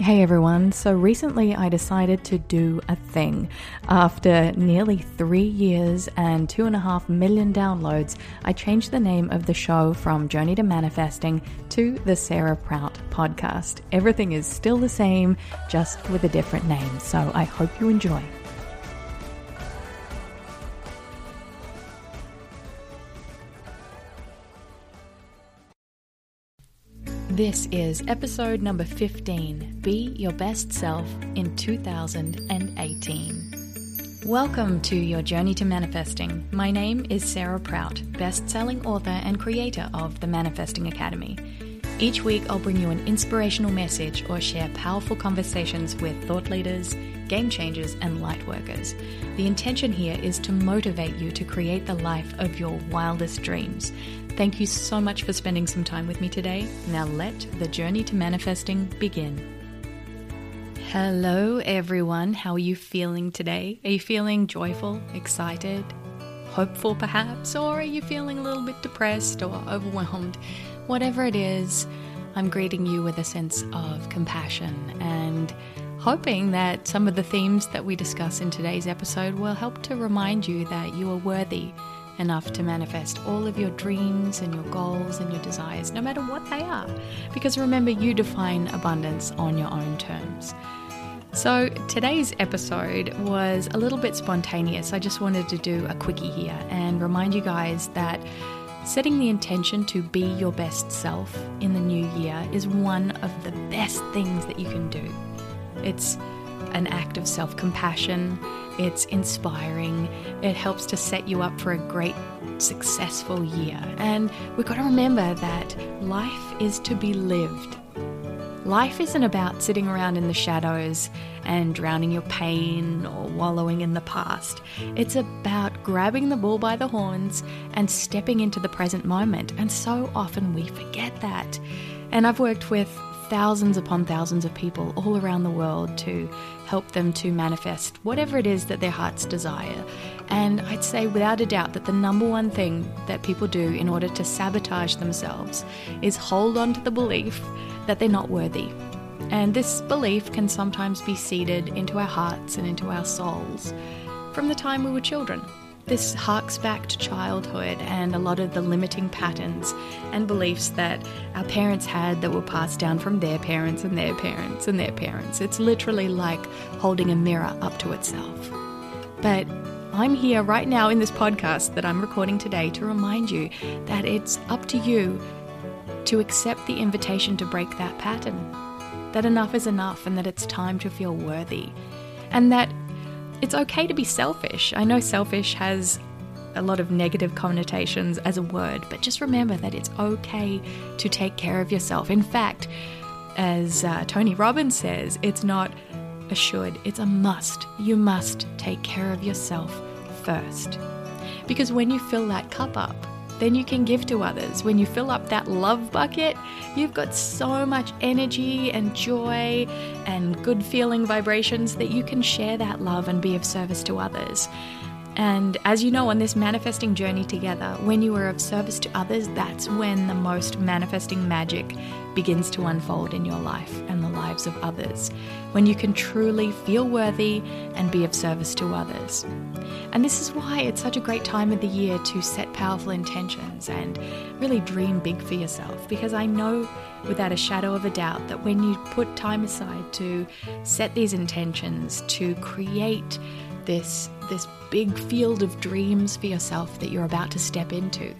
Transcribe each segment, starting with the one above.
Hey everyone, so recently I decided to do a thing. After nearly three years and two and a half million downloads, I changed the name of the show from Journey to Manifesting to the Sarah Prout Podcast. Everything is still the same, just with a different name, so I hope you enjoy. This is episode number 15 Be Your Best Self in 2018. Welcome to your journey to manifesting. My name is Sarah Prout, best selling author and creator of the Manifesting Academy. Each week, I'll bring you an inspirational message or share powerful conversations with thought leaders, game changers, and light workers. The intention here is to motivate you to create the life of your wildest dreams. Thank you so much for spending some time with me today. Now let the journey to manifesting begin. Hello, everyone. How are you feeling today? Are you feeling joyful, excited, hopeful perhaps? Or are you feeling a little bit depressed or overwhelmed? Whatever it is, I'm greeting you with a sense of compassion and hoping that some of the themes that we discuss in today's episode will help to remind you that you are worthy enough to manifest all of your dreams and your goals and your desires, no matter what they are. Because remember, you define abundance on your own terms. So, today's episode was a little bit spontaneous. I just wanted to do a quickie here and remind you guys that setting the intention to be your best self in the new year is one of the best things that you can do. It's an act of self compassion, it's inspiring, it helps to set you up for a great, successful year. And we've got to remember that life is to be lived. Life isn't about sitting around in the shadows and drowning your pain or wallowing in the past. It's about grabbing the bull by the horns and stepping into the present moment. And so often we forget that. And I've worked with thousands upon thousands of people all around the world to help them to manifest whatever it is that their hearts desire. And I'd say without a doubt that the number one thing that people do in order to sabotage themselves is hold on to the belief that they're not worthy. And this belief can sometimes be seeded into our hearts and into our souls from the time we were children. This harks back to childhood and a lot of the limiting patterns and beliefs that our parents had that were passed down from their parents and their parents and their parents. It's literally like holding a mirror up to itself. But I'm here right now in this podcast that I'm recording today to remind you that it's up to you to accept the invitation to break that pattern. That enough is enough and that it's time to feel worthy. And that it's okay to be selfish. I know selfish has a lot of negative connotations as a word, but just remember that it's okay to take care of yourself. In fact, as uh, Tony Robbins says, it's not a should, it's a must. You must take care of yourself first. Because when you fill that cup up, then you can give to others. When you fill up that love bucket, you've got so much energy and joy and good feeling vibrations that you can share that love and be of service to others. And as you know, on this manifesting journey together, when you are of service to others, that's when the most manifesting magic begins to unfold in your life and the lives of others. When you can truly feel worthy and be of service to others. And this is why it's such a great time of the year to set powerful intentions and really dream big for yourself. Because I know without a shadow of a doubt that when you put time aside to set these intentions, to create this this big field of dreams for yourself that you're about to step into.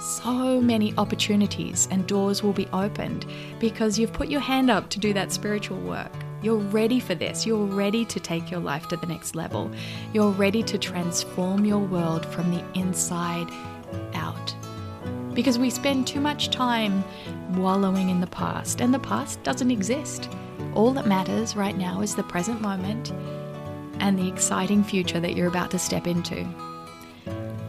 So many opportunities and doors will be opened because you've put your hand up to do that spiritual work. You're ready for this. You're ready to take your life to the next level. You're ready to transform your world from the inside out. Because we spend too much time wallowing in the past, and the past doesn't exist. All that matters right now is the present moment and the exciting future that you're about to step into.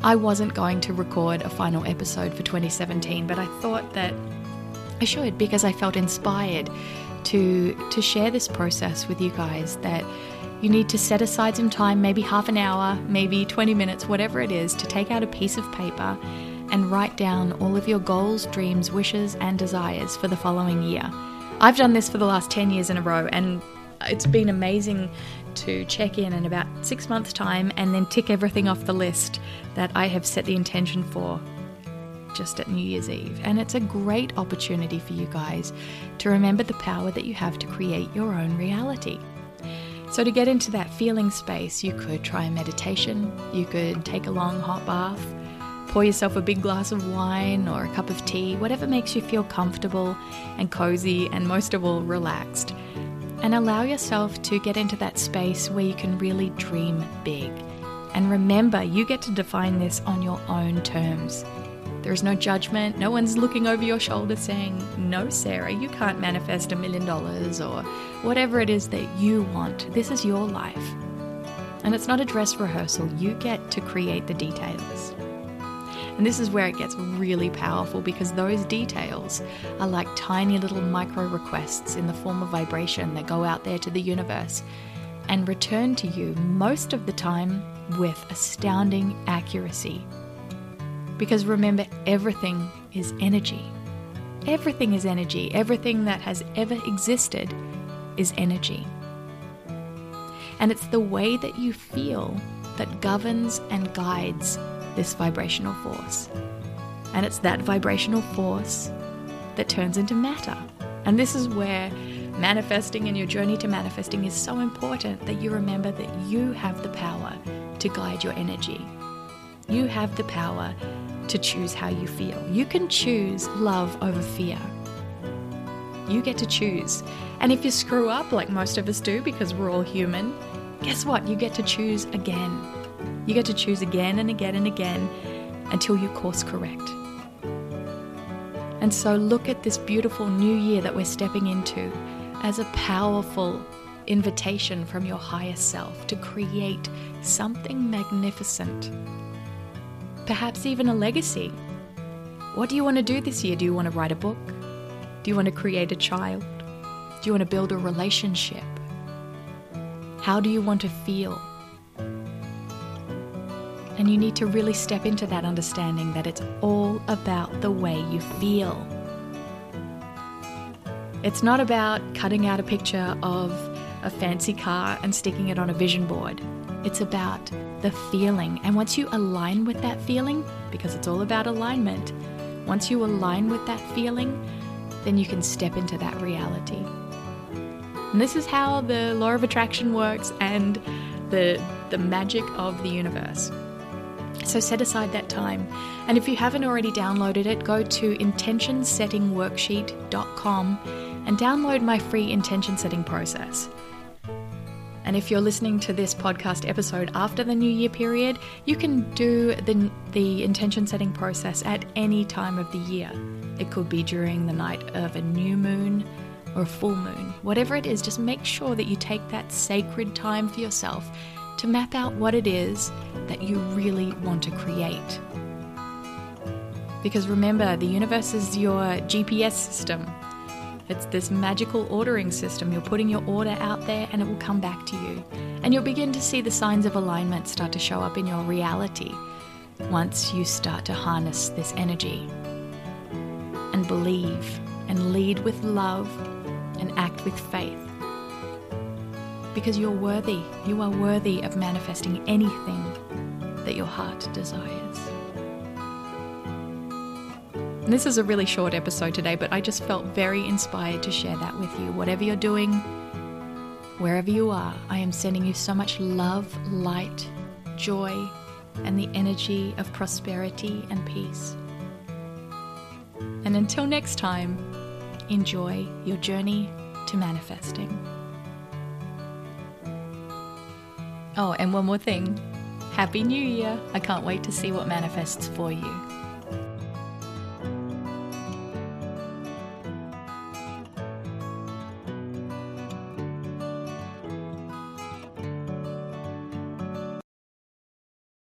I wasn't going to record a final episode for 2017, but I thought that I should because I felt inspired to to share this process with you guys that you need to set aside some time, maybe half an hour, maybe 20 minutes, whatever it is, to take out a piece of paper and write down all of your goals, dreams, wishes, and desires for the following year. I've done this for the last 10 years in a row, and it's been amazing to check in in about six months' time and then tick everything off the list that I have set the intention for just at New Year's Eve. And it's a great opportunity for you guys to remember the power that you have to create your own reality. So, to get into that feeling space, you could try a meditation, you could take a long hot bath, pour yourself a big glass of wine or a cup of tea, whatever makes you feel comfortable and cozy and most of all relaxed. And allow yourself to get into that space where you can really dream big. And remember, you get to define this on your own terms. There is no judgment. No one's looking over your shoulder saying, No, Sarah, you can't manifest a million dollars or whatever it is that you want. This is your life. And it's not a dress rehearsal. You get to create the details. And this is where it gets really powerful because those details are like tiny little micro requests in the form of vibration that go out there to the universe and return to you most of the time with astounding accuracy. Because remember, everything is energy. Everything is energy. Everything that has ever existed is energy. And it's the way that you feel that governs and guides this vibrational force. And it's that vibrational force that turns into matter. And this is where manifesting and your journey to manifesting is so important that you remember that you have the power to guide your energy. You have the power to choose how you feel. You can choose love over fear. You get to choose. And if you screw up, like most of us do because we're all human, guess what? You get to choose again. You get to choose again and again and again until you course correct. And so look at this beautiful new year that we're stepping into as a powerful invitation from your higher self to create something magnificent perhaps even a legacy. What do you want to do this year? Do you want to write a book? Do you want to create a child? Do you want to build a relationship? How do you want to feel? And you need to really step into that understanding that it's all about the way you feel. It's not about cutting out a picture of a fancy car and sticking it on a vision board. It's about the feeling. And once you align with that feeling, because it's all about alignment, once you align with that feeling, then you can step into that reality. And this is how the law of attraction works and the, the magic of the universe. So set aside that time. And if you haven't already downloaded it, go to intentionsettingworksheet.com and download my free intention setting process. And if you're listening to this podcast episode after the New Year period, you can do the, the intention setting process at any time of the year. It could be during the night of a new moon or a full moon. Whatever it is, just make sure that you take that sacred time for yourself to map out what it is that you really want to create. Because remember, the universe is your GPS system. It's this magical ordering system. You're putting your order out there and it will come back to you. And you'll begin to see the signs of alignment start to show up in your reality once you start to harness this energy and believe and lead with love and act with faith. Because you're worthy. You are worthy of manifesting anything that your heart desires. And this is a really short episode today, but I just felt very inspired to share that with you. Whatever you're doing, wherever you are, I am sending you so much love, light, joy, and the energy of prosperity and peace. And until next time, enjoy your journey to manifesting. Oh, and one more thing. Happy New Year! I can't wait to see what manifests for you.